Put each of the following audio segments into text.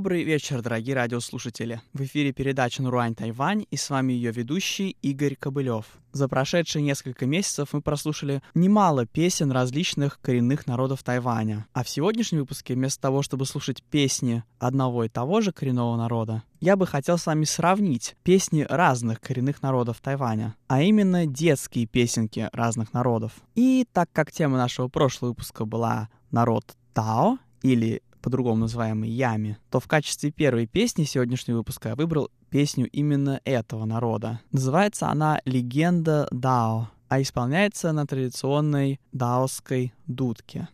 Добрый вечер, дорогие радиослушатели. В эфире передача «Наруань Тайвань» и с вами ее ведущий Игорь Кобылев. За прошедшие несколько месяцев мы прослушали немало песен различных коренных народов Тайваня. А в сегодняшнем выпуске, вместо того, чтобы слушать песни одного и того же коренного народа, я бы хотел с вами сравнить песни разных коренных народов Тайваня, а именно детские песенки разных народов. И так как тема нашего прошлого выпуска была «Народ Тао» или по-другому называемый Ями, то в качестве первой песни сегодняшнего выпуска я выбрал песню именно этого народа. Называется она «Легенда Дао», а исполняется на традиционной даосской дудке.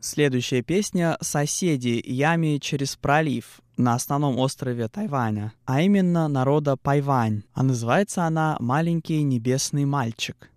Следующая песня «Соседи. Ями через пролив». на основном острове Тайваня, а именно народа Пайвань, а называется она «Маленький небесный мальчик».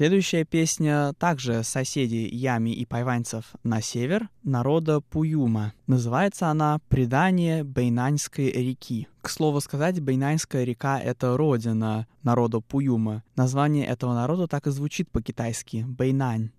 Следующая песня также соседей Ями и Пайванцев на север, народа Пуюма. Называется она «Предание Бейнаньской реки». К слову сказать, Бейнаньская река — это родина народа Пуюма. Название этого народа так и звучит по-китайски — Бейнань.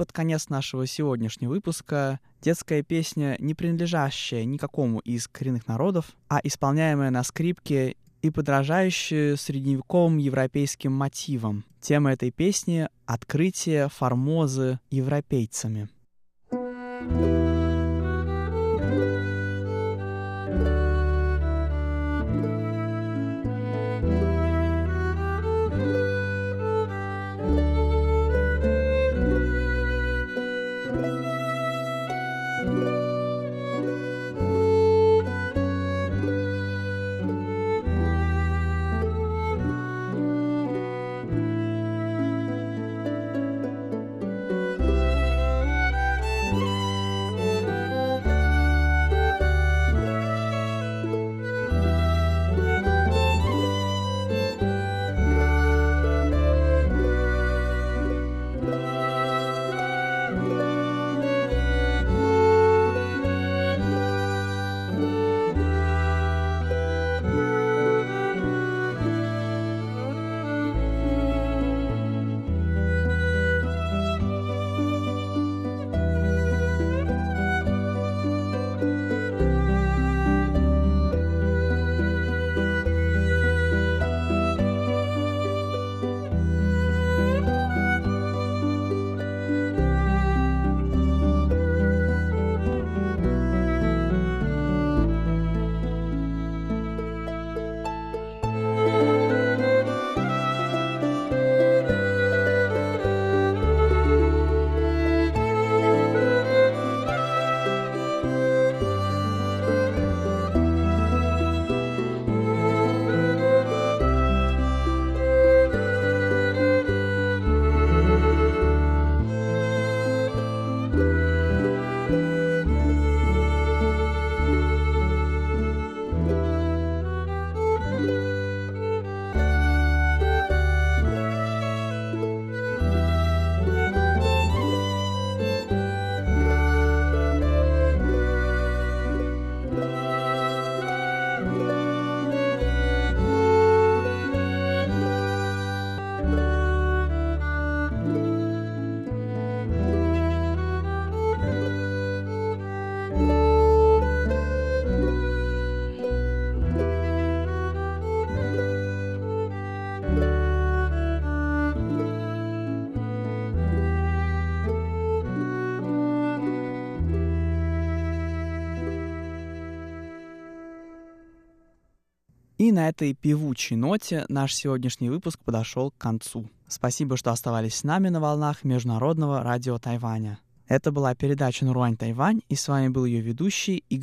Под конец нашего сегодняшнего выпуска детская песня, не принадлежащая никакому из коренных народов, а исполняемая на скрипке и подражающая средневековым европейским мотивам. Тема этой песни — открытие Формозы европейцами. thank you На этой певучей ноте наш сегодняшний выпуск подошел к концу. Спасибо, что оставались с нами на волнах Международного радио Тайваня. Это была передача «Наруань Тайвань», и с вами был ее ведущий Игорь